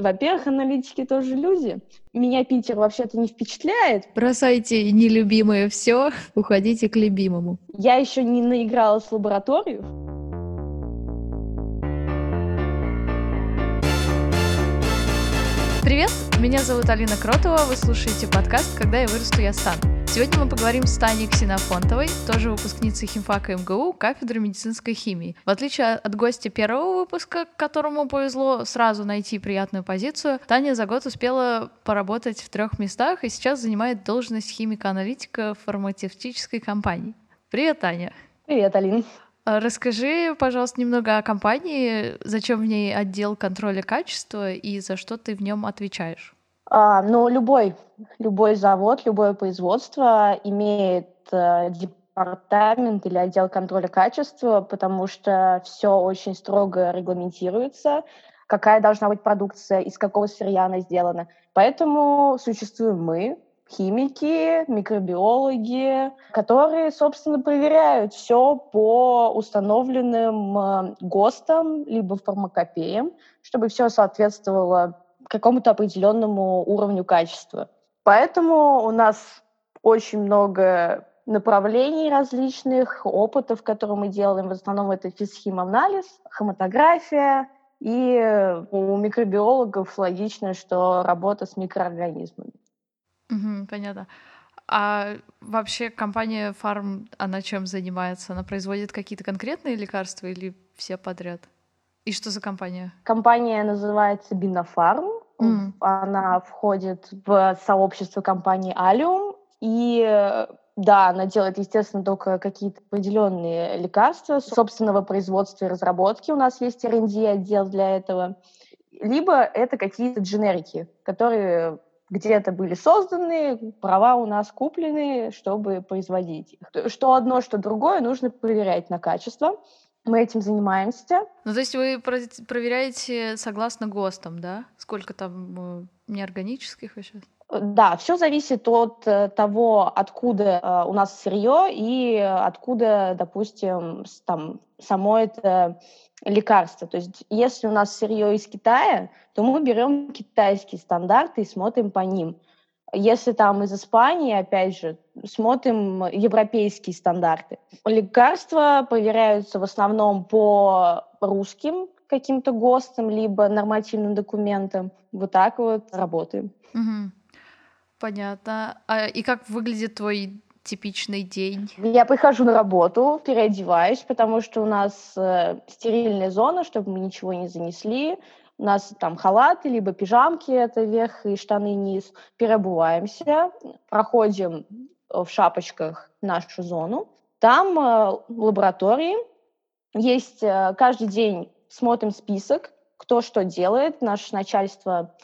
Во-первых, аналитики тоже люди. Меня Питер вообще-то не впечатляет. Бросайте нелюбимое все, уходите к любимому. Я еще не наигралась в лабораторию. Привет, меня зовут Алина Кротова, вы слушаете подкаст «Когда я вырасту, я стану». Сегодня мы поговорим с Таней Ксенофонтовой, тоже выпускницей химфака МГУ, кафедры медицинской химии. В отличие от гостя первого выпуска, которому повезло сразу найти приятную позицию, Таня за год успела поработать в трех местах и сейчас занимает должность химика-аналитика фармацевтической компании. Привет, Таня. Привет, Алин. А расскажи, пожалуйста, немного о компании, зачем в ней отдел контроля качества и за что ты в нем отвечаешь. А, ну, любой, любой завод, любое производство имеет э, департамент или отдел контроля качества, потому что все очень строго регламентируется, какая должна быть продукция, из какого сырья она сделана. Поэтому существуем мы, химики, микробиологи, которые, собственно, проверяют все по установленным э, ГОСТам либо фармакопеям, чтобы все соответствовало какому-то определенному уровню качества. Поэтому у нас очень много направлений различных, опытов, которые мы делаем. В основном это физхиманализ, хроматография, и у микробиологов логично, что работа с микроорганизмами. Угу, понятно. А вообще компания Farm, она чем занимается? Она производит какие-то конкретные лекарства или все подряд? И что за компания? Компания называется Бинофарм. Mm. Она входит в сообщество компании Allium. И да, она делает, естественно, только какие-то определенные лекарства собственного производства и разработки. У нас есть R&D отдел для этого. Либо это какие-то дженерики, которые где-то были созданы, права у нас куплены, чтобы производить их. Что одно, что другое нужно проверять на качество. Мы этим занимаемся. Ну, то есть вы проверяете согласно ГОСТам, да? Сколько там э, неорганических еще? Да, все зависит от э, того, откуда э, у нас сырье и откуда, допустим, там само это лекарство. То есть если у нас сырье из Китая, то мы берем китайские стандарты и смотрим по ним. Если там из Испании, опять же, смотрим европейские стандарты. Лекарства проверяются в основном по русским каким-то ГОСТам, либо нормативным документам. Вот так вот работаем. Угу. Понятно. А, и как выглядит твой типичный день? Я прихожу на работу, переодеваюсь, потому что у нас э, стерильная зона, чтобы мы ничего не занесли. У нас там халаты, либо пижамки, это верх и штаны низ. Переобуваемся, проходим в шапочках нашу зону. Там э, лаборатории. Есть э, каждый день смотрим список, кто что делает. Наше начальство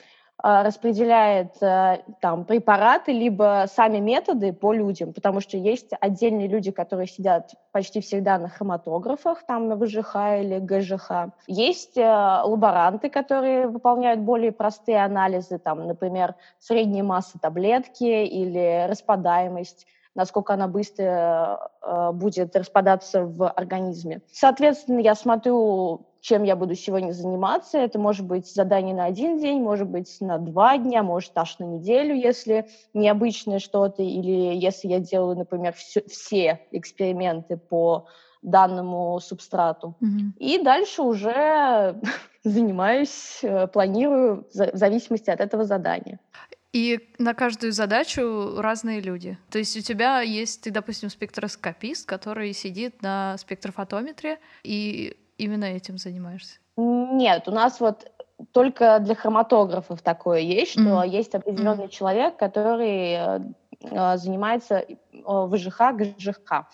распределяет э, там препараты, либо сами методы по людям, потому что есть отдельные люди, которые сидят почти всегда на хроматографах, там на ВЖХ или ГЖХ. Есть э, лаборанты, которые выполняют более простые анализы, там, например, средняя масса таблетки или распадаемость насколько она быстро э, будет распадаться в организме. Соответственно, я смотрю чем я буду сегодня заниматься. Это может быть задание на один день, может быть на два дня, может аж на неделю, если необычное что-то, или если я делаю, например, все, все эксперименты по данному субстрату. Mm-hmm. И дальше уже занимаюсь, э, планирую в зависимости от этого задания. И на каждую задачу разные люди. То есть у тебя есть, ты, допустим, спектроскопист, который сидит на спектрофотометре и именно этим занимаешься? Нет, у нас вот только для хроматографов такое есть, что mm. есть определенный mm. человек, который э, э занимается э, ВЖХ, ГЖХ.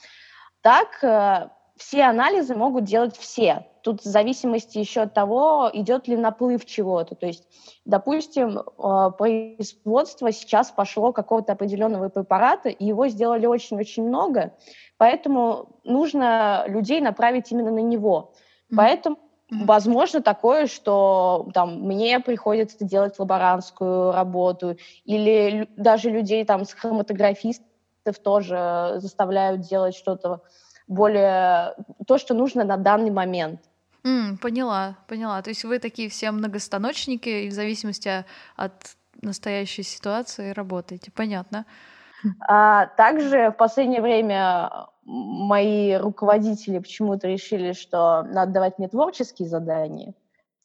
Так э, все анализы могут делать все. Тут в зависимости еще от того, идет ли наплыв чего-то. То есть, допустим, э, производство сейчас пошло какого-то определенного препарата, и его сделали очень-очень много, поэтому нужно людей направить именно на него. Поэтому Возможно такое, что там, мне приходится делать лаборантскую работу, или даже людей там с хроматографистов тоже заставляют делать что-то более, то, что нужно на данный момент. М, поняла, поняла. То есть вы такие все многостаночники, и в зависимости от настоящей ситуации работаете. Понятно. А также в последнее время мои руководители почему-то решили, что надо давать мне творческие задания.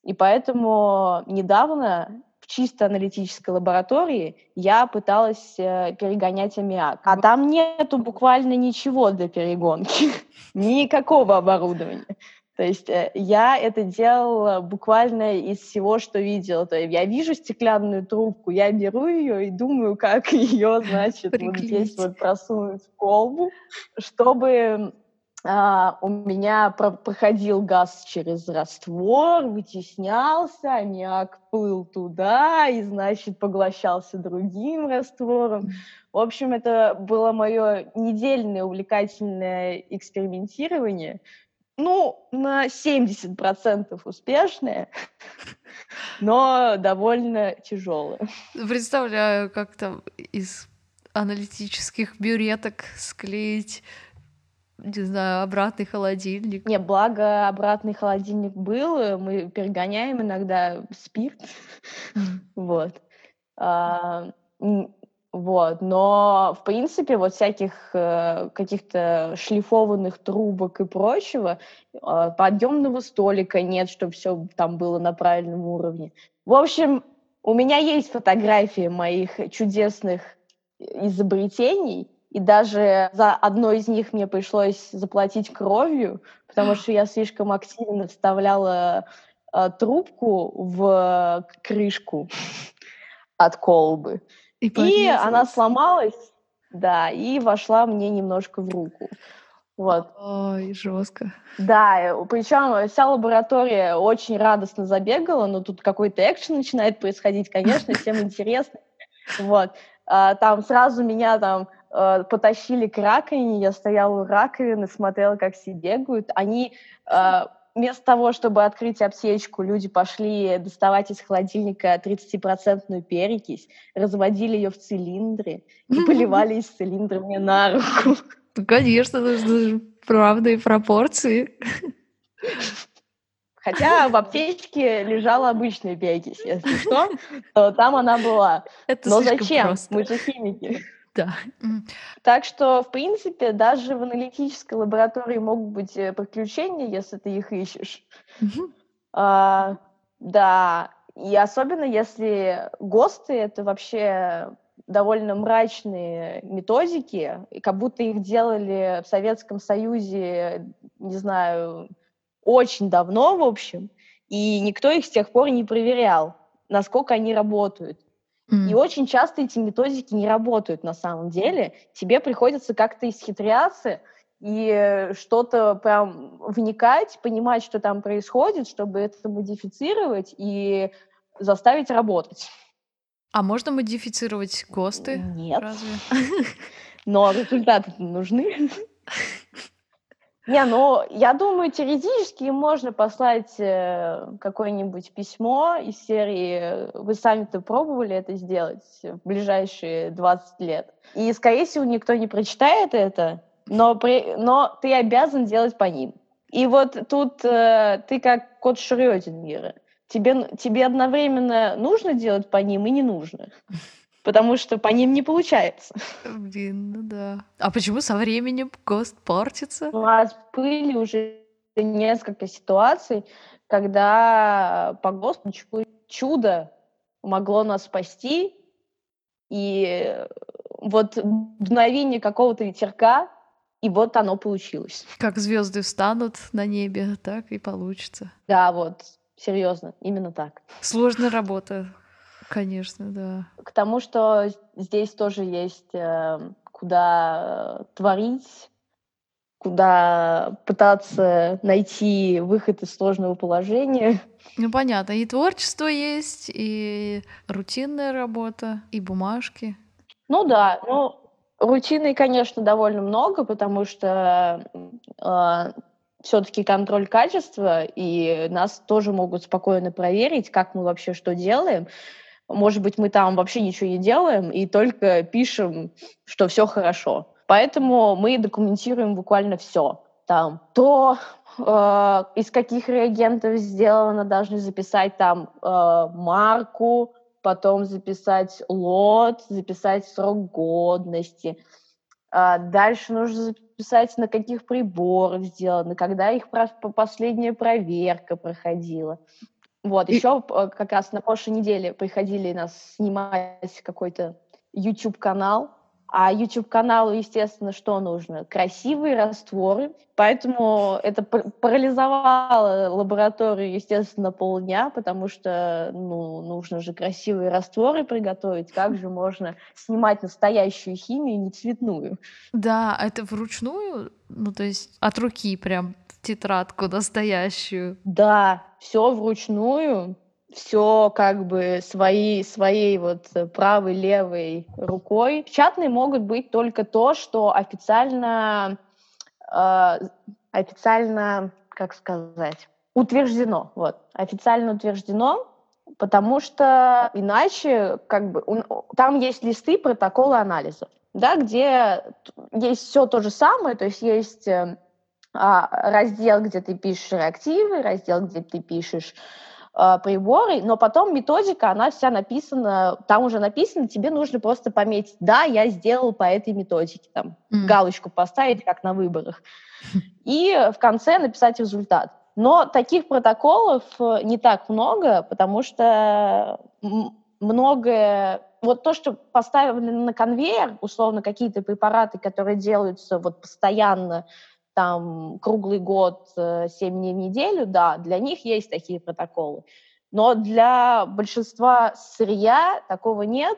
И поэтому недавно в чисто аналитической лаборатории я пыталась э, перегонять аммиак. А там нету буквально ничего для перегонки, никакого оборудования. То есть э, я это делала буквально из всего, что видела. То есть я вижу стеклянную трубку, я беру ее и думаю, как ее, значит, вот здесь вот просунуть в колбу, чтобы а, у меня про проходил газ через раствор, вытеснялся, аммиак плыл туда и, значит, поглощался другим раствором. В общем, это было мое недельное увлекательное экспериментирование. Ну, на 70% успешное, но довольно тяжелое. Представляю, как там из аналитических бюреток склеить не знаю, обратный холодильник. Не, благо обратный холодильник был, мы перегоняем иногда спирт, вот. Вот, но в принципе вот всяких э, каких-то шлифованных трубок и прочего, э, подъемного столика нет, чтобы все там было на правильном уровне. В общем, у меня есть фотографии моих чудесных изобретений, и даже за одно из них мне пришлось заплатить кровью, потому что я слишком активно вставляла э, трубку в крышку от колбы. И, и она сломалась, да, и вошла мне немножко в руку. Вот. Ой, жестко. Да, э, причем вся лаборатория очень радостно забегала, но тут какой-то экшен начинает происходить, конечно, всем интересно. Вот. А, там сразу меня там э, потащили к раковине, я стояла у раковины, смотрела, как все бегают. Они э, вместо того, чтобы открыть аптечку, люди пошли доставать из холодильника 30-процентную перекись, разводили ее в цилиндре и поливали из цилиндра мне на руку. Ну, конечно, нужны правда и пропорции. Хотя в аптечке лежала обычная перекись, если что, то там она была. Это Но зачем? Просто. Мы же химики. Да. Так что, в принципе, даже в аналитической лаборатории могут быть э, подключения, если ты их ищешь. А, да, и особенно если ГОСТы — это вообще довольно мрачные методики, и как будто их делали в Советском Союзе, не знаю, очень давно, в общем, и никто их с тех пор не проверял, насколько они работают. Mm. И очень часто эти методики не работают на самом деле. Тебе приходится как-то исхитряться и что-то прям вникать, понимать, что там происходит, чтобы это модифицировать и заставить работать. А можно модифицировать ГОСТы? Нет. Разве? Но результаты нужны. Не, ну, я думаю, теоретически можно послать э, какое-нибудь письмо из серии «Вы сами-то пробовали это сделать в ближайшие 20 лет?» И, скорее всего, никто не прочитает это, но, при, но ты обязан делать по ним. И вот тут э, ты как кот Шрёдингера. Тебе, тебе одновременно нужно делать по ним и не нужно потому что по ним не получается. Блин, ну да. А почему со временем ГОСТ портится? У нас были уже несколько ситуаций, когда по ГОСТу чудо могло нас спасти, и вот мгновение какого-то ветерка, и вот оно получилось. Как звезды встанут на небе, так и получится. Да, вот, серьезно, именно так. Сложная работа. Конечно, да. К тому, что здесь тоже есть э, куда творить, куда пытаться найти выход из сложного положения. Ну, понятно. И творчество есть, и рутинная работа, и бумажки. Ну да, ну, рутины, конечно, довольно много, потому что э, все-таки контроль качества, и нас тоже могут спокойно проверить, как мы вообще что делаем. Может быть, мы там вообще ничего не делаем и только пишем, что все хорошо. Поэтому мы документируем буквально все. Там то э, из каких реагентов сделано, должны записать там э, марку, потом записать лот, записать срок годности. Э, дальше нужно записать, на каких приборах сделано, когда их последняя проверка проходила. Вот, еще э, как раз на прошлой неделе приходили нас снимать какой-то YouTube-канал, а YouTube-каналу, естественно, что нужно? Красивые растворы. Поэтому это парализовало лабораторию, естественно, полдня, потому что ну, нужно же красивые растворы приготовить. Как же можно снимать настоящую химию, не цветную? Да, это вручную? Ну, то есть от руки прям тетрадку настоящую. Да, все вручную все как бы своей, своей вот правой, левой рукой. Печатные могут быть только то, что официально, э, официально, как сказать, утверждено. Вот, официально утверждено, потому что иначе как бы там есть листы протокола анализа, да, где есть все то же самое, то есть есть э, раздел, где ты пишешь реактивы, раздел, где ты пишешь э, приборы, но потом методика, она вся написана, там уже написано, тебе нужно просто пометить, да, я сделал по этой методике, там, mm. галочку поставить, как на выборах, и в конце написать результат. Но таких протоколов э, не так много, потому что многое вот то, что поставлено на конвейер, условно, какие-то препараты, которые делаются вот постоянно там круглый год, 7 э, дней в неделю, да, для них есть такие протоколы. Но для большинства сырья такого нет,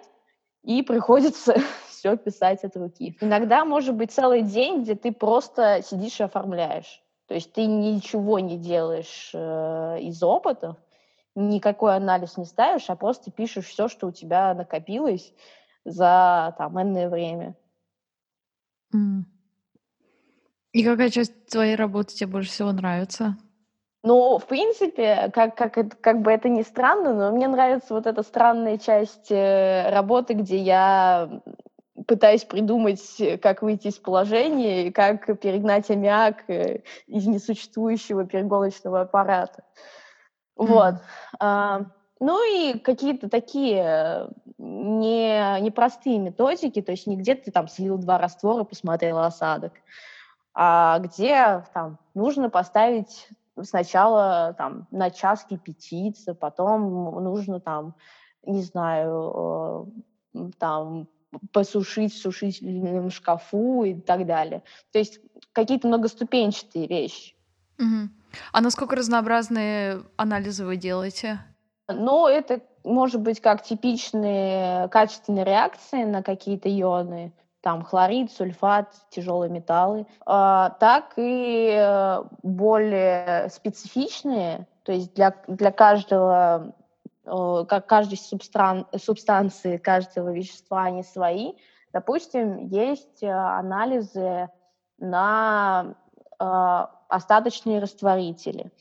и приходится все писать от руки. Иногда может быть целый день, где ты просто сидишь и оформляешь. То есть ты ничего не делаешь э, из опыта, никакой анализ не ставишь, а просто пишешь все, что у тебя накопилось за там энное время. Mm. И какая часть твоей работы тебе больше всего нравится? Ну, в принципе, как, как, как бы это ни странно, но мне нравится вот эта странная часть э, работы, где я пытаюсь придумать, как выйти из положения и как перегнать аммиак э, из несуществующего переголочного аппарата. Mm. Вот. А, ну и какие-то такие не, непростые методики, то есть не где ты там слил два раствора, посмотрел осадок, где там нужно поставить сначала там на час кипятиться, потом нужно там, не знаю, э, там посушить в сушительном шкафу и так далее. То есть какие-то многоступенчатые вещи. Угу. А насколько разнообразные анализы вы делаете? Ну, это может быть как типичные качественные реакции на какие-то ионы, там хлорид, сульфат, тяжелые металлы, а, так и э, более специфичные, то есть для, для каждого э, как каждой субстран, субстанции, каждого вещества они свои. Допустим, есть э, анализы на остаточные растворители.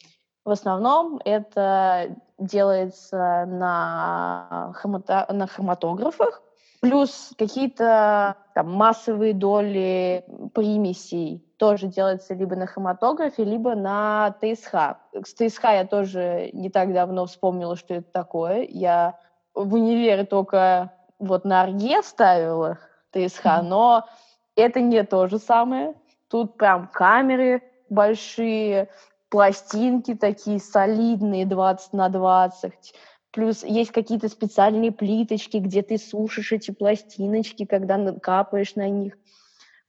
В основном это делается на, хромато, на хроматографах, Плюс какие-то там, массовые доли примесей тоже делается либо на хроматографе, либо на ТСХ. С ТСХ я тоже не так давно вспомнила, что это такое. Я в универе только вот на АРГЕ ставила ТСХ, mm-hmm. но это не то же самое. Тут прям камеры большие, пластинки такие солидные 20 на 20, Плюс есть какие-то специальные плиточки, где ты сушишь эти пластиночки, когда капаешь на них.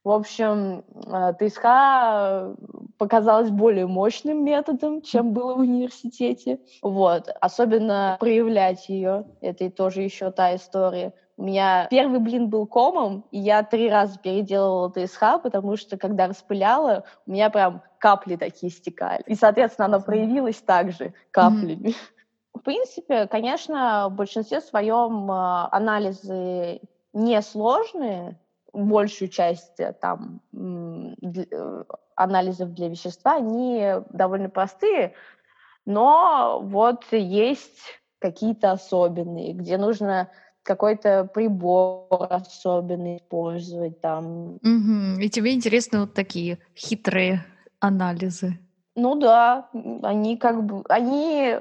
В общем, э, ТСХ э, показалось более мощным методом, чем было в университете. Вот. Особенно проявлять ее. Это тоже еще та история. У меня первый блин был комом, и я три раза переделывала ТСХ, потому что, когда распыляла, у меня прям капли такие стекали. И, соответственно, оно проявилось также каплями. Mm-hmm. В принципе, конечно, в большинстве своем а, анализы несложные, большую часть э, там э, анализов для вещества, они довольно простые, но вот есть какие-то особенные, где нужно какой-то прибор особенный использовать там. Угу. И тебе интересны вот такие хитрые анализы? Ну да, они как бы, они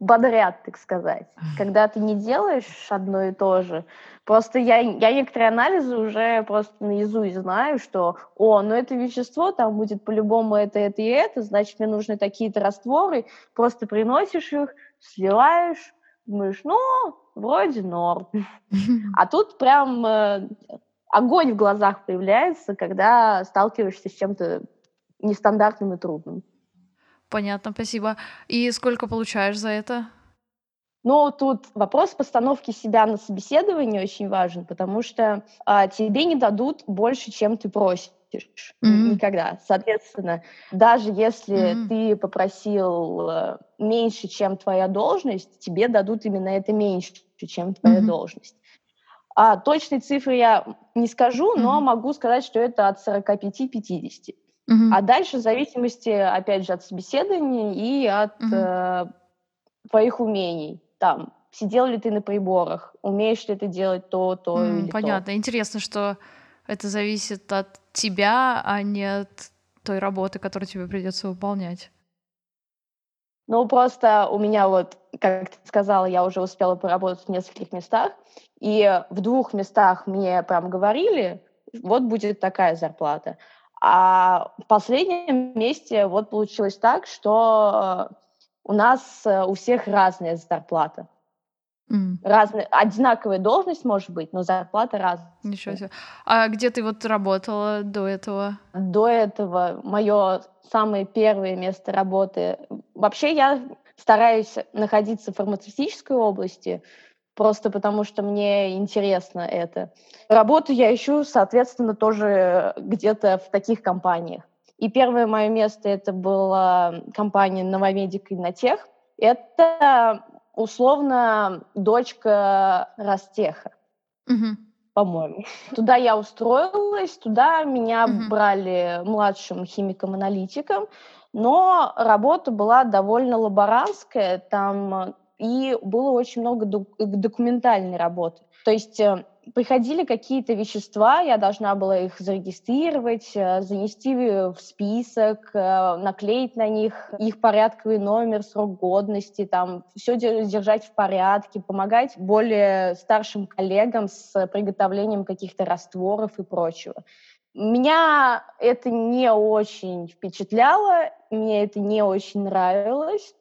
бодрят, так сказать. Когда ты не делаешь одно и то же, просто я, я некоторые анализы уже просто наизусть знаю, что, о, ну это вещество, там будет по-любому это, это и это, значит, мне нужны такие-то растворы, просто приносишь их, сливаешь, думаешь, ну, вроде норм. А тут прям э, огонь в глазах появляется, когда сталкиваешься с чем-то нестандартным и трудным. Понятно, спасибо. И сколько получаешь за это? Ну, тут вопрос постановки себя на собеседование очень важен, потому что а, тебе не дадут больше, чем ты просишь. Mm-hmm. Никогда. Соответственно, даже если mm-hmm. ты попросил э, меньше, чем твоя должность, тебе дадут именно это меньше, чем твоя mm-hmm. должность. А точной цифры я не скажу, mm-hmm. но могу сказать, что это от 45-50. Угу. А дальше в зависимости, опять же, от собеседования и от угу. э, твоих умений. Там, сидел ли ты на приборах, умеешь ли ты делать то, то mm, или понятно. то. Интересно, что это зависит от тебя, а не от той работы, которую тебе придется выполнять. Ну, просто у меня вот, как ты сказала, я уже успела поработать в нескольких местах, и в двух местах мне прям говорили, вот будет такая зарплата. А в последнем месте вот получилось так, что у нас э, у всех разная зарплата. Mm. Разная, одинаковая должность может быть, но зарплата разная. Ничего себе. А где ты вот работала до этого? До этого мое самое первое место работы. Вообще я стараюсь находиться в фармацевтической области, просто потому что мне интересно это. Работу я ищу, соответственно, тоже где-то в таких компаниях. И первое мое место это была компания Новомедик Иннотех. Это условно дочка Ростеха, угу. по-моему. Туда я устроилась, туда меня угу. брали младшим химиком-аналитиком, но работа была довольно лаборантская, там и было очень много документальной работы. То есть э, приходили какие-то вещества, я должна была их зарегистрировать, э, занести в список, э, наклеить на них их порядковый номер, срок годности, там все держать в порядке, помогать более старшим коллегам с приготовлением каких-то растворов и прочего. Меня это не очень впечатляло, мне это не очень нравилось,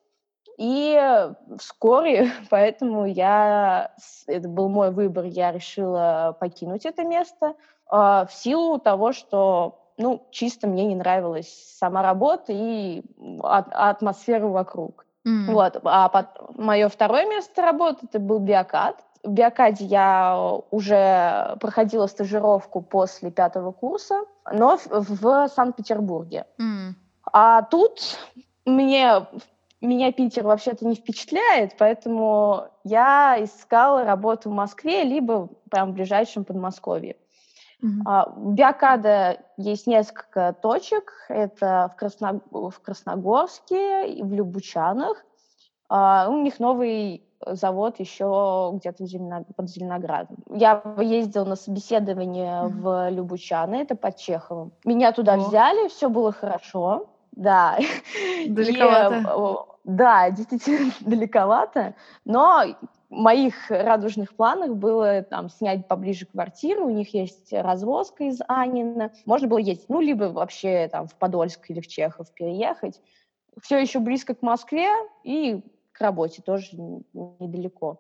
и вскоре, поэтому я, это был мой выбор, я решила покинуть это место э, в силу того, что, ну, чисто мне не нравилась сама работа и от, атмосфера вокруг. Mm. Вот. А под, мое второе место работы это был биокад. В биокаде я уже проходила стажировку после пятого курса, но в, в Санкт-Петербурге. Mm. А тут мне меня Питер вообще-то не впечатляет, поэтому я искала работу в Москве, либо прям в ближайшем Подмосковье. Mm-hmm. А, в Биокада есть несколько точек. Это в, Красно... в Красногорске и в Любучанах. А, у них новый завод еще где-то Зелено... под Зеленоградом. Я ездила на собеседование mm-hmm. в Любучаны, это под Чеховым. Меня туда oh. взяли, все было хорошо. Да. Далековато. Да, действительно далековато, но в моих радужных планах было там снять поближе квартиру, у них есть развозка из Анина, можно было ездить, ну, либо вообще там в Подольск или в Чехов переехать. Все еще близко к Москве и к работе тоже недалеко.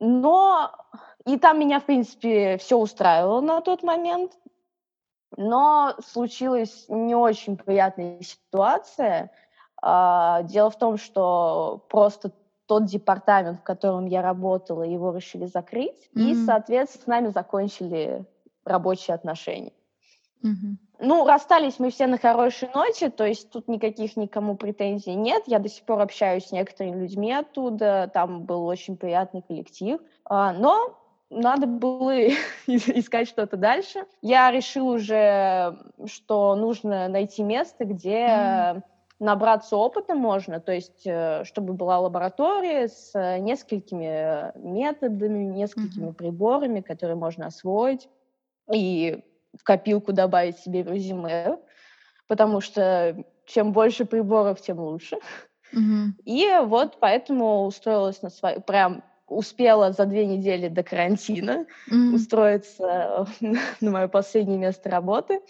Но и там меня, в принципе, все устраивало на тот момент. Но случилась не очень приятная ситуация – дело в том, что просто тот департамент, в котором я работала, его решили закрыть, mm-hmm. и, соответственно, с нами закончили рабочие отношения. Mm-hmm. Ну, расстались мы все на хорошей ноте, то есть тут никаких никому претензий нет. Я до сих пор общаюсь с некоторыми людьми оттуда, там был очень приятный коллектив. А, но надо было искать что-то дальше. Я решила уже, что нужно найти место, где mm набраться опыта можно, то есть э, чтобы была лаборатория с э, несколькими методами, несколькими mm-hmm. приборами, которые можно освоить и в копилку добавить себе в резюме, потому что чем больше приборов, тем лучше. Мгм. И вот поэтому устроилась на свою... Прям успела за две недели до карантина Мгм. устроиться на мое последнее место работы.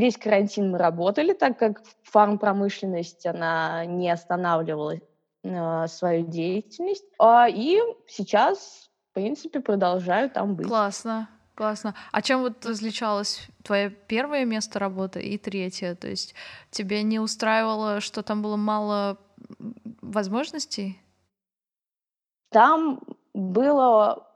Весь карантин мы работали, так как фармпромышленность, она не останавливала э, свою деятельность. А, И сейчас, в принципе, продолжаю там быть. Классно, классно. А чем вот различалось твое первое место работы и третье? То есть тебе не устраивало, что там было мало возможностей? Там было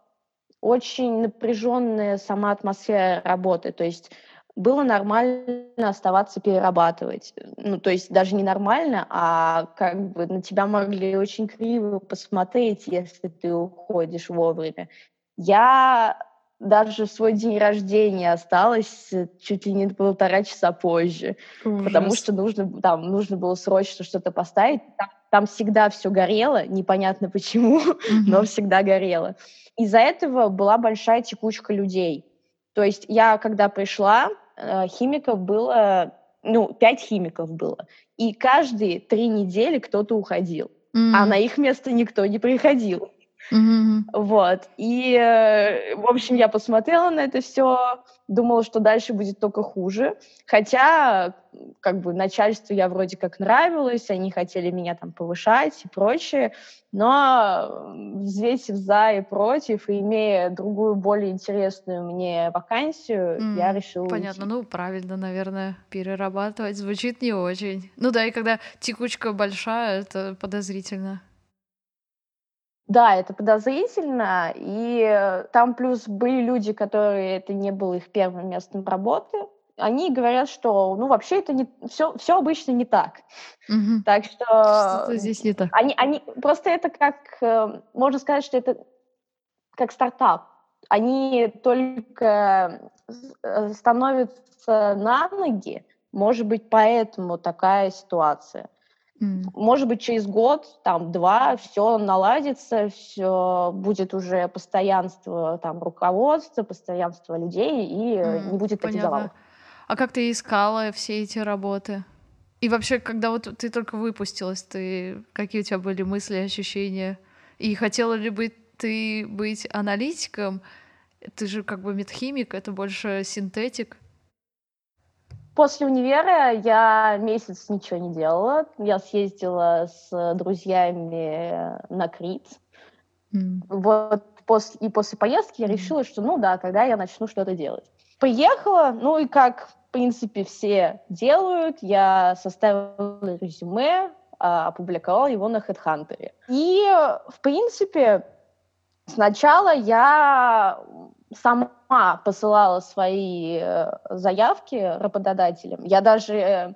очень напряженная сама атмосфера работы, то есть было нормально оставаться перерабатывать. Ну, то есть даже не нормально, а как бы на тебя могли очень криво посмотреть, если ты уходишь вовремя. Я даже в свой день рождения осталась чуть ли не полтора часа позже, потому Ужас. что нужно, там, нужно было срочно что-то поставить. Там, там всегда все горело, непонятно почему, но Мгм. всегда горело. Из-за этого была большая текучка людей. То есть я, когда пришла, э, химиков было, ну, пять химиков было, и каждые три недели кто-то уходил, а М. на их место никто не приходил. Мгм. Вот. И, э, в общем, я посмотрела на это все, думала, что дальше будет только хуже. Хотя, как бы, начальству я вроде как нравилась, они хотели меня там повышать и прочее. Но, взвесив за и против, и имея другую, более интересную мне вакансию, я М, решила Понятно, уйти. ну правильно, наверное, перерабатывать звучит не очень. Ну да, и когда текучка большая, это подозрительно. Да, это подозрительно, и там плюс были люди, которые это не было их первым местом работы. Они говорят, что, ну, вообще это не все, все обычно не так. Мгм. Так Что-то что здесь не так. они, они просто это как, э, можно сказать, что это как стартап. Они только э, становятся на ноги, может быть, поэтому такая ситуация. Может быть, через год, там, два, все наладится, все будет уже постоянство там руководства, постоянство людей, и М, не будет таких Понятно. завалов. А как ты искала все эти работы? И вообще, когда вот ты только выпустилась, ты какие у тебя были мысли, ощущения? И хотела ли бы ты быть аналитиком? Ты же как бы медхимик, это больше синтетик. После универа я месяц ничего не делала. Я съездила с друзьями на Крит. М. Вот пос- и после поездки я решила, что ну да, тогда я начну что-то делать. Приехала, ну и как, в принципе, все делают, я составила резюме, а, опубликовала его на HeadHunter. И, в принципе, сначала я сама посылала свои э, заявки работодателям. Я даже э,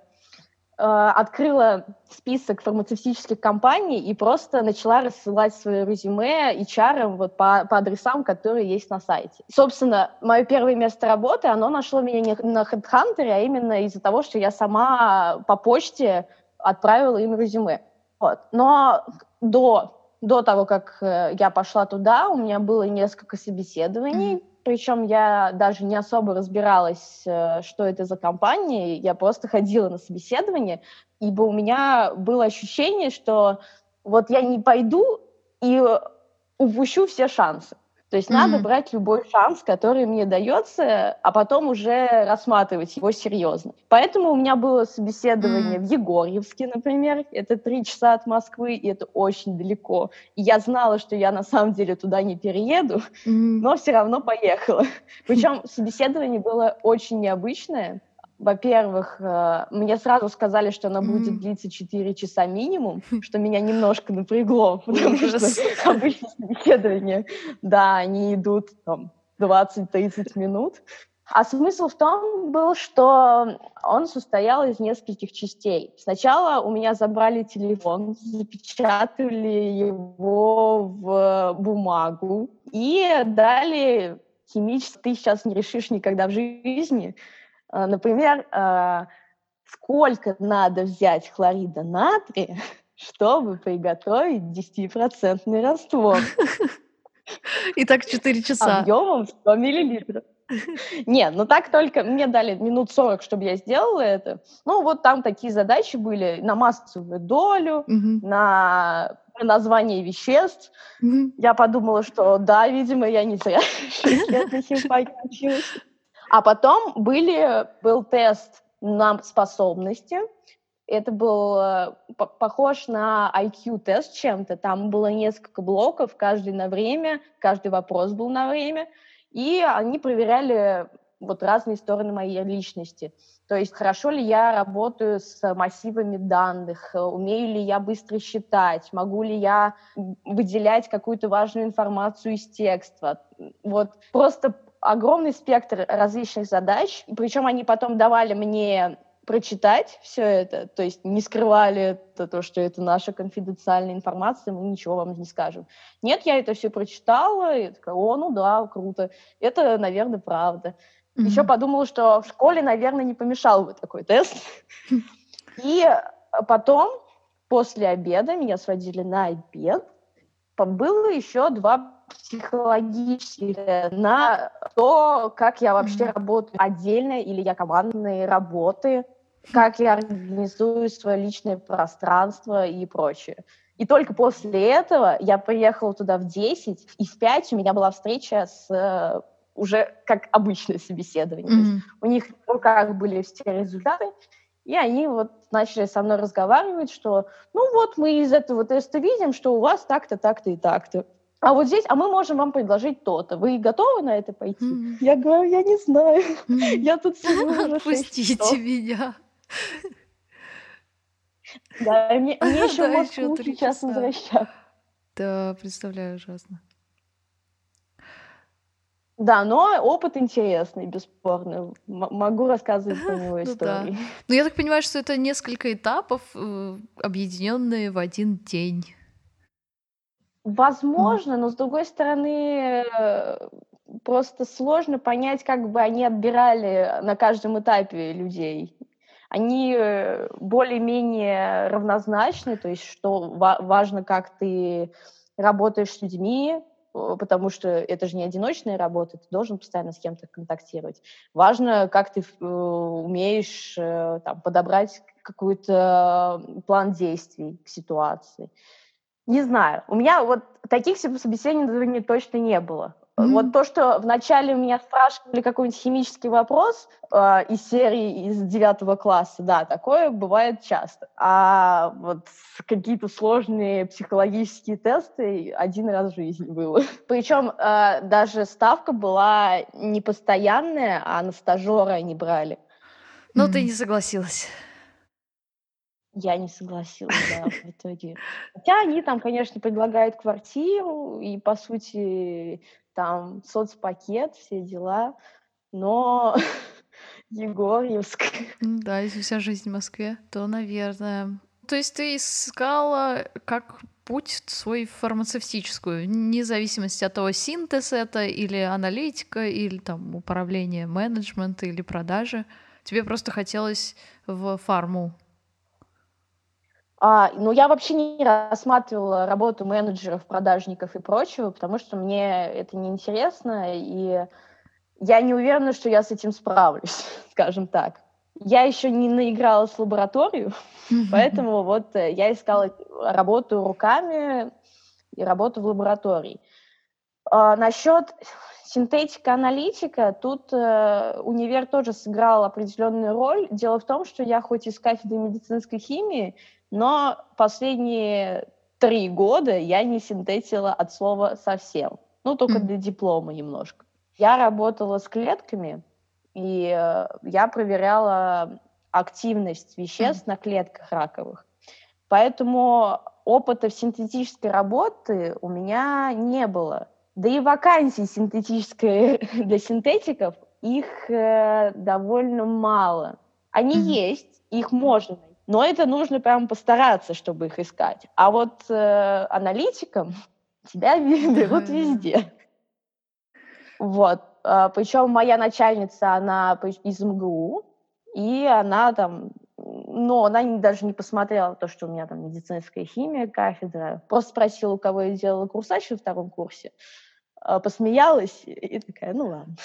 открыла список фармацевтических компаний и просто начала рассылать свое резюме HR вот по, по адресам, которые есть на сайте. Собственно, мое первое место работы, оно нашло меня не на HeadHunter, а именно из-за того, что я сама по почте отправила им резюме. Вот. Но до, до того, как э, я пошла туда, у меня было несколько собеседований, Мгм. Причем я даже не особо разбиралась, э, что это за компания, я просто ходила на собеседование, ибо у меня было ощущение, что вот я не пойду и э, упущу все шансы. То есть надо Мгм. брать любой шанс, который мне дается, а потом уже рассматривать его серьезно. Поэтому у меня было собеседование М. в Егорьевске, например. Это три часа от Москвы, и это очень далеко. И я знала, что я на самом деле туда не перееду, М. но все равно поехала. Причем собеседование было очень необычное. Во-первых, э, мне сразу сказали, что оно будет М. длиться 4 часа минимум, что меня немножко напрягло, потому что обычно собеседования, да, они идут там 20-30 минут. А смысл в том был, что он состоял из нескольких частей. Сначала у меня забрали телефон, запечатали его в бумагу и дали химический, ты сейчас не решишь никогда в жизни. А, Например, а, сколько надо взять хлорида натрия, чтобы приготовить 10% раствор И так 4 часа. объемом 100 миллилитров. Нет, ну так только мне дали минут 40, чтобы я сделала это. Ну вот там такие задачи были на массовую долю, на название веществ. Я подумала, что да, видимо, я не зря 6 лет на химфаке училась. А потом были, был тест на способности. Это был э, похож на IQ-тест чем-то. Там было несколько блоков, каждый на время, каждый вопрос был на время. И они проверяли вот разные стороны моей личности. То есть хорошо ли я работаю с массивами данных, умею ли я быстро считать, могу ли я выделять какую-то важную информацию из текста. Вот просто огромный спектр различных задач, причем они потом давали мне прочитать все это, то есть не скрывали это, то, что это наша конфиденциальная информация, мы ничего вам не скажем. Нет, я это все прочитала, и такая, о, ну да, круто, это, наверное, правда. Mm-hmm. Еще подумала, что в школе, наверное, не помешал бы такой тест. И потом, после обеда, меня сводили на обед, было еще два психологических на то, как я вообще mm-hmm. работаю отдельно или я командные работы как я организую свое личное пространство и прочее. И только после этого я приехала туда в 10, и в 5 у меня была встреча с э, уже как обычное собеседование. Mm-hmm. у них в руках были все результаты, и они вот начали со мной разговаривать, что ну вот мы из этого теста видим, что у вас так-то, так-то и так-то. А вот здесь, а мы можем вам предложить то-то. Вы готовы на это пойти? Mm-hmm. Я говорю, я не знаю. Mm-hmm. Я тут сижу уже Отпустите меня. Да, мне, мне еще в Москву сейчас возвращаться. Да, представляю, ужасно. Да, но опыт интересный, бесспорно. М- могу рассказывать про него истории. Ну, да. ну, я так понимаю, что это несколько этапов, э, объединенные в один день. Возможно, но с другой стороны, э, просто сложно понять, как бы они отбирали на каждом этапе людей они э, более-менее равнозначны, то есть что важно, как ты работаешь с людьми, потому что это же не одиночная работа, ты должен постоянно с кем-то контактировать. Важно, как ты э, умеешь э, там, подобрать какой-то план действий к ситуации. Не знаю, у меня вот таких собеседований точно не было. Mm-hmm. Вот то, что вначале у меня спрашивали какой-нибудь химический вопрос э, из серии из девятого класса, да, такое бывает часто. А вот какие-то сложные психологические тесты один раз в жизни было. Причем э, даже ставка была не постоянная, а на стажера они брали. Но mm-hmm. ты не согласилась. Я не согласилась, да, в итоге. Хотя они там, конечно, предлагают квартиру, и, по сути, там соцпакет, все дела, но Егорьевск. Да, если вся жизнь в Москве, то, наверное. То есть ты искала как путь свой фармацевтическую, вне зависимости от того, синтез это или аналитика, или там управление, менеджмент или продажи. Тебе просто хотелось в фарму а, ну, я вообще не рассматривала работу менеджеров, продажников и прочего, потому что мне это неинтересно, и я не уверена, что я с этим справлюсь, скажем так. Я еще не наигралась в лабораторию, поэтому вот э, я искала работу руками и работу в лаборатории. А, насчет синтетика-аналитика, тут э, универ тоже сыграл определенную роль. Дело в том, что я хоть из кафедры медицинской химии, но последние три года я не синтетила от слова совсем. Ну, только mm. для диплома немножко. Я работала с клетками, и э, я проверяла активность веществ mm. на клетках раковых. Поэтому опыта в синтетической работы у меня не было. Да и вакансий синтетической для синтетиков, их э, довольно мало. Они mm-hmm. есть, их можно но это нужно прям постараться, чтобы их искать. А вот э, аналитикам тебя берут везде. Вот. А, Причем моя начальница, она из МГУ, и она там, но она даже не посмотрела то, что у меня там медицинская химия, кафедра. Просто спросила, у кого я делала курсач на втором курсе, посмеялась и такая, ну ладно.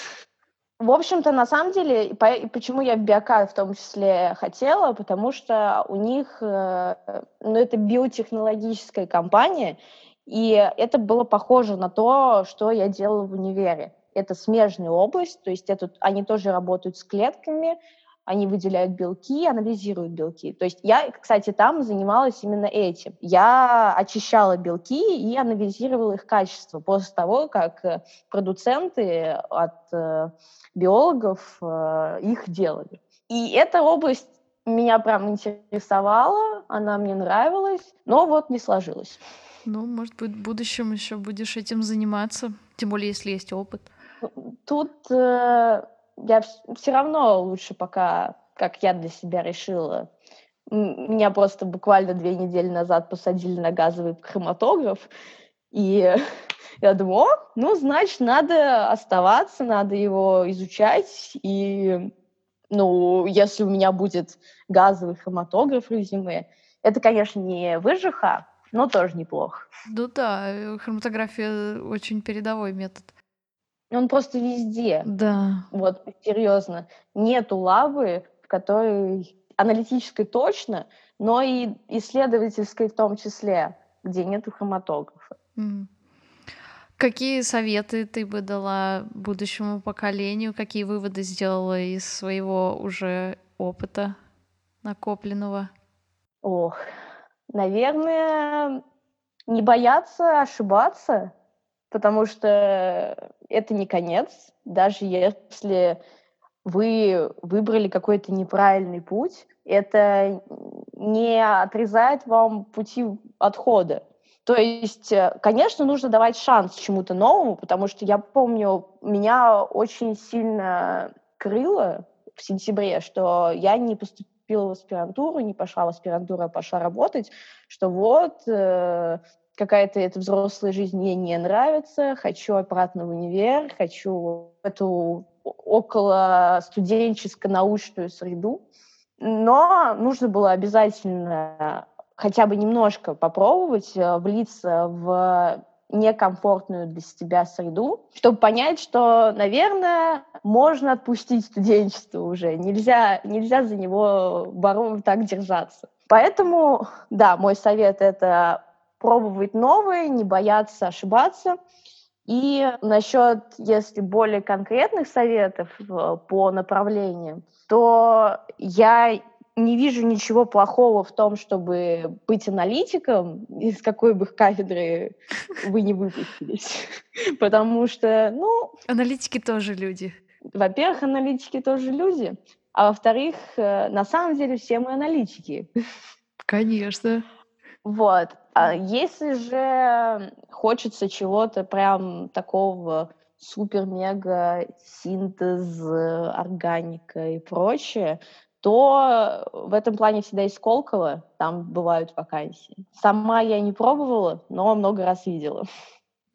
В общем-то, на самом деле, по, почему я в Биокар в том числе хотела, потому что у них, э, ну, это биотехнологическая компания, и это было похоже на то, что я делала в универе. Это смежная область, то есть это, они тоже работают с клетками, они выделяют белки, анализируют белки. То есть я, кстати, там занималась именно этим. Я очищала белки и анализировала их качество после того, как э, продуценты от э, биологов э, их делали. И эта область меня прям интересовала, она мне нравилась, но вот не сложилось. Ну, может быть, в будущем еще будешь этим заниматься, тем более, если есть опыт. Тут э, я все равно лучше пока, как я для себя решила. Меня просто буквально две недели назад посадили на газовый хроматограф, и я думаю, о, ну, значит, надо оставаться, надо его изучать, и, ну, если у меня будет газовый хроматограф резюме, это, конечно, не выжиха, но тоже неплохо. Ну да, э, хроматография очень передовой метод. Он просто везде. Да. Вот, серьезно. Нету лавы, в которой аналитической точно, но и исследовательской в том числе, где нету хроматографа. Mm. Какие советы ты бы дала будущему поколению? Какие выводы сделала из своего уже опыта накопленного? Ох, наверное, не бояться ошибаться, потому что это не конец, даже если вы выбрали какой-то неправильный путь, это не отрезает вам пути отхода. То есть, э, конечно, нужно давать шанс чему-то новому, потому что я помню, меня очень сильно крыло в сентябре, что я не поступила в аспирантуру, не пошла в аспирантуру, а пошла работать, что вот э, какая-то эта взрослая жизнь мне не нравится, хочу обратно в универ, хочу эту около студенческо-научную среду. Но нужно было обязательно хотя бы немножко попробовать э, влиться в некомфортную для себя среду, чтобы понять, что, наверное, можно отпустить студенчество уже. Нельзя, нельзя за него боро так держаться. Поэтому, да, мой совет — это пробовать новые, не бояться ошибаться. И насчет, если более конкретных советов э, по направлениям, то я не вижу ничего плохого в том, чтобы быть аналитиком, из какой бы кафедры вы не выпустились. Потому что, ну... Аналитики тоже люди. Во-первых, аналитики тоже люди. А во-вторых, э, на самом деле все мы аналитики. Конечно. Вот. А если же хочется чего-то прям такого супер-мега синтез, органика и прочее, то в этом плане всегда есть Сколково, там бывают вакансии. Сама я не пробовала, но много раз видела.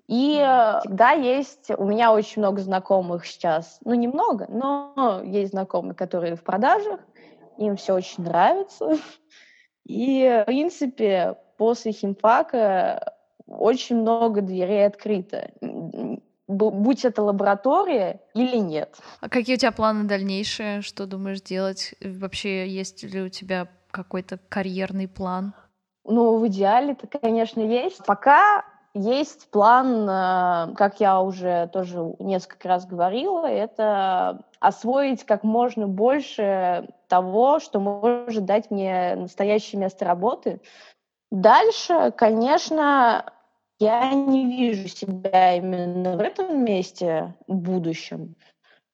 И всегда есть, у меня очень много знакомых сейчас, ну немного, но есть знакомые, которые в продажах, им все очень нравится. И, в принципе, после химфака очень много дверей открыто. Будь это лаборатория или нет. А какие у тебя планы дальнейшие? Что думаешь делать? Вообще, есть ли у тебя какой-то карьерный план? Ну, в идеале это, конечно, есть. Пока есть план, э, как я уже тоже несколько раз говорила, это освоить как можно больше того, что может дать мне настоящее место работы. Дальше, конечно, я не вижу себя именно в этом месте в будущем.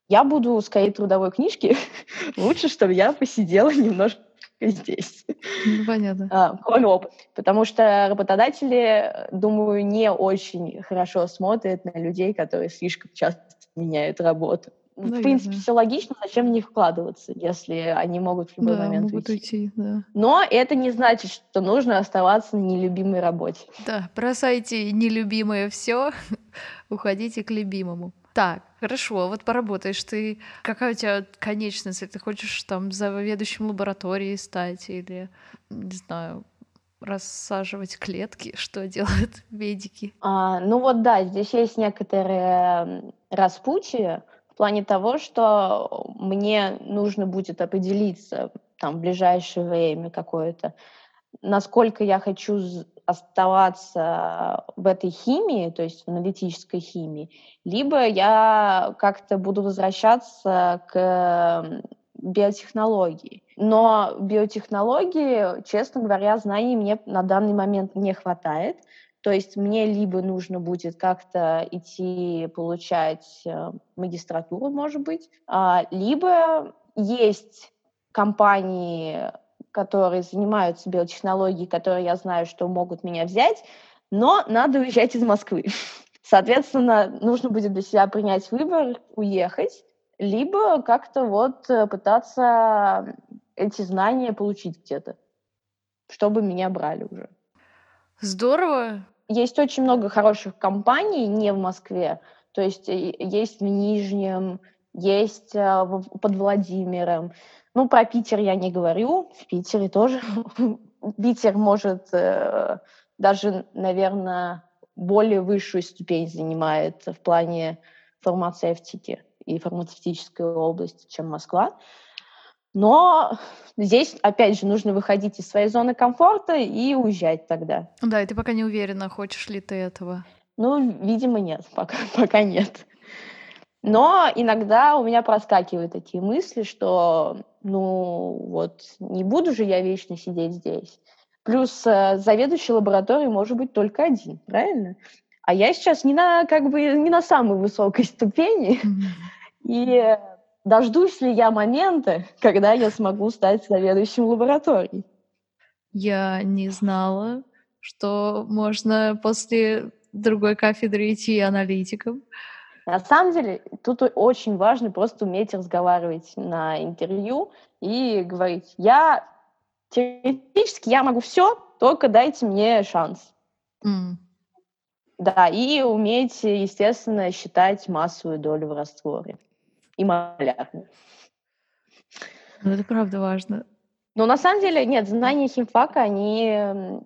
Я буду скорее трудовой книжки. Лучше, чтобы я посидела немножко здесь. Ну, понятно. А, кроме опыта. Потому что работодатели, думаю, не очень хорошо смотрят на людей, которые слишком часто меняют работу. Наверное. В принципе, все логично, зачем в них вкладываться, если они могут в любой да, момент могут уйти. уйти да. Но это не значит, что нужно оставаться на нелюбимой работе. Да, бросайте нелюбимое все, уходите к любимому. Так, хорошо, вот поработаешь ты. Какая у тебя конечная цель? Ты хочешь там заведующим лабораторией стать или, не знаю, рассаживать клетки, что делают медики? А, ну вот да, здесь есть некоторые распутия, в плане того, что мне нужно будет определиться там в ближайшее время какое-то, насколько я хочу оставаться в этой химии, то есть в аналитической химии, либо я как-то буду возвращаться к биотехнологии. Но биотехнологии, честно говоря, знаний мне на данный момент не хватает. То есть мне либо нужно будет как-то идти получать э, магистратуру, может быть, а, либо есть компании, которые занимаются биотехнологией, которые я знаю, что могут меня взять, но надо уезжать из Москвы. Соответственно, нужно будет для себя принять выбор, уехать, либо как-то вот э, пытаться эти знания получить где-то, чтобы меня брали уже. Здорово. Есть очень много хороших компаний не в Москве, то есть э, есть в Нижнем, есть э, под Владимиром. Ну, про Питер я не говорю, в Питере тоже. Питер может даже, наверное, более высшую ступень занимает в плане фармацевтики и фармацевтической области, чем Москва. Но здесь, опять же, нужно выходить из своей зоны комфорта и уезжать тогда. Да, и ты пока не уверена, хочешь ли ты этого. Ну, видимо, нет, пока, пока нет. Но иногда у меня проскакивают такие мысли, что, ну, вот, не буду же я вечно сидеть здесь. Плюс э, заведующий лабораторией может быть только один, правильно? А я сейчас не на, как бы, не на самой высокой ступени. И дождусь ли я момента, когда я смогу стать заведующим лабораторией? Я не знала, что можно после другой кафедры идти аналитиком. На самом деле, тут очень важно просто уметь разговаривать на интервью и говорить, я теоретически я могу все, только дайте мне шанс. Mm. Да, и уметь, естественно, считать массовую долю в растворе и малярную. Ну, это правда важно. Но на самом деле, нет, знания химфака, они,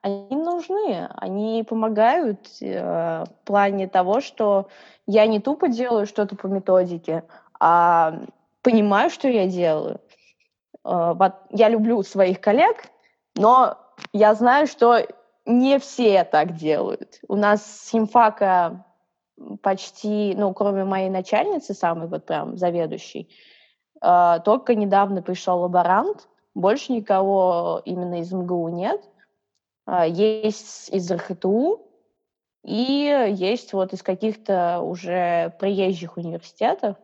они нужны, они помогают э, в плане того, что я не тупо делаю что-то по методике, а понимаю, что я делаю. Э, я люблю своих коллег, но я знаю, что не все так делают. У нас с химфака почти, ну, кроме моей начальницы, самой вот прям заведующей, э, только недавно пришел лаборант, больше никого именно из МГУ нет. Э, есть из РХТУ и есть вот из каких-то уже приезжих университетов.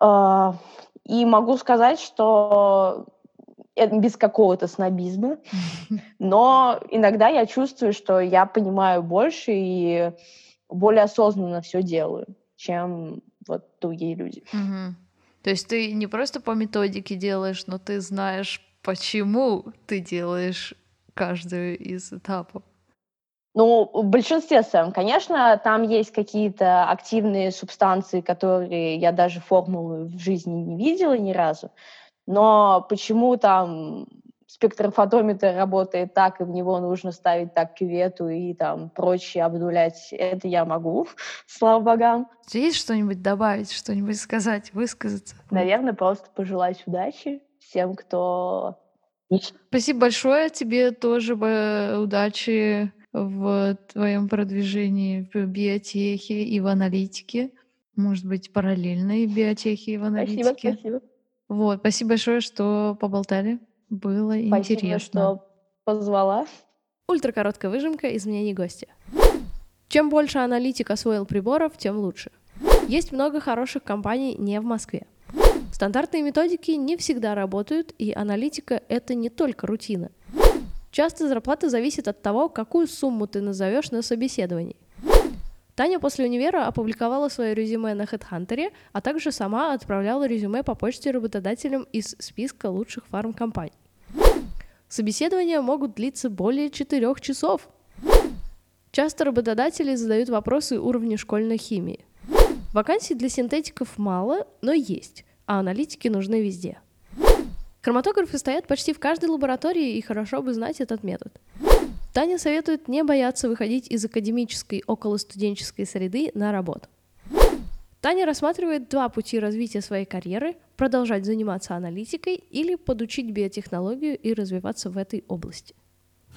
Э, и могу сказать, что без какого-то снобизма, но иногда я чувствую, что я понимаю больше и более осознанно все делаю, чем вот другие люди. Угу. То есть ты не просто по методике делаешь, но ты знаешь, почему ты делаешь каждую из этапов. Ну, в большинстве своем, конечно, там есть какие-то активные субстанции, которые я даже формулы в жизни не видела ни разу. Но почему там спектрофотометр работает так, и в него нужно ставить так кювету и там прочее обнулять, это я могу, слава богам. Есть что-нибудь добавить, что-нибудь сказать, высказаться? Наверное, просто пожелать удачи всем, кто... Спасибо большое тебе тоже удачи в твоем продвижении в биотехе и в аналитике. Может быть, параллельно в биотехе и в аналитике. Спасибо, спасибо. Вот, спасибо большое, что поболтали. Было Спасибо, интересно. что позвала. Ультракороткая выжимка из мнений гостя. Чем больше аналитик освоил приборов, тем лучше. Есть много хороших компаний не в Москве. Стандартные методики не всегда работают, и аналитика — это не только рутина. Часто зарплата зависит от того, какую сумму ты назовешь на собеседовании. Таня после универа опубликовала свое резюме на HeadHunter, а также сама отправляла резюме по почте работодателям из списка лучших фармкомпаний. Собеседования могут длиться более четырех часов. Часто работодатели задают вопросы уровня школьной химии. Вакансий для синтетиков мало, но есть, а аналитики нужны везде. Хроматографы стоят почти в каждой лаборатории, и хорошо бы знать этот метод. Таня советует не бояться выходить из академической околостуденческой среды на работу. Таня рассматривает два пути развития своей карьеры — продолжать заниматься аналитикой или подучить биотехнологию и развиваться в этой области.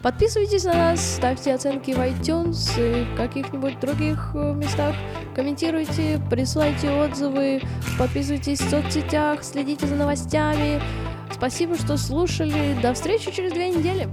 Подписывайтесь на нас, ставьте оценки в iTunes и в каких-нибудь других э, местах, комментируйте, присылайте отзывы, подписывайтесь в соцсетях, следите за новостями. Спасибо, что слушали. До встречи через две недели.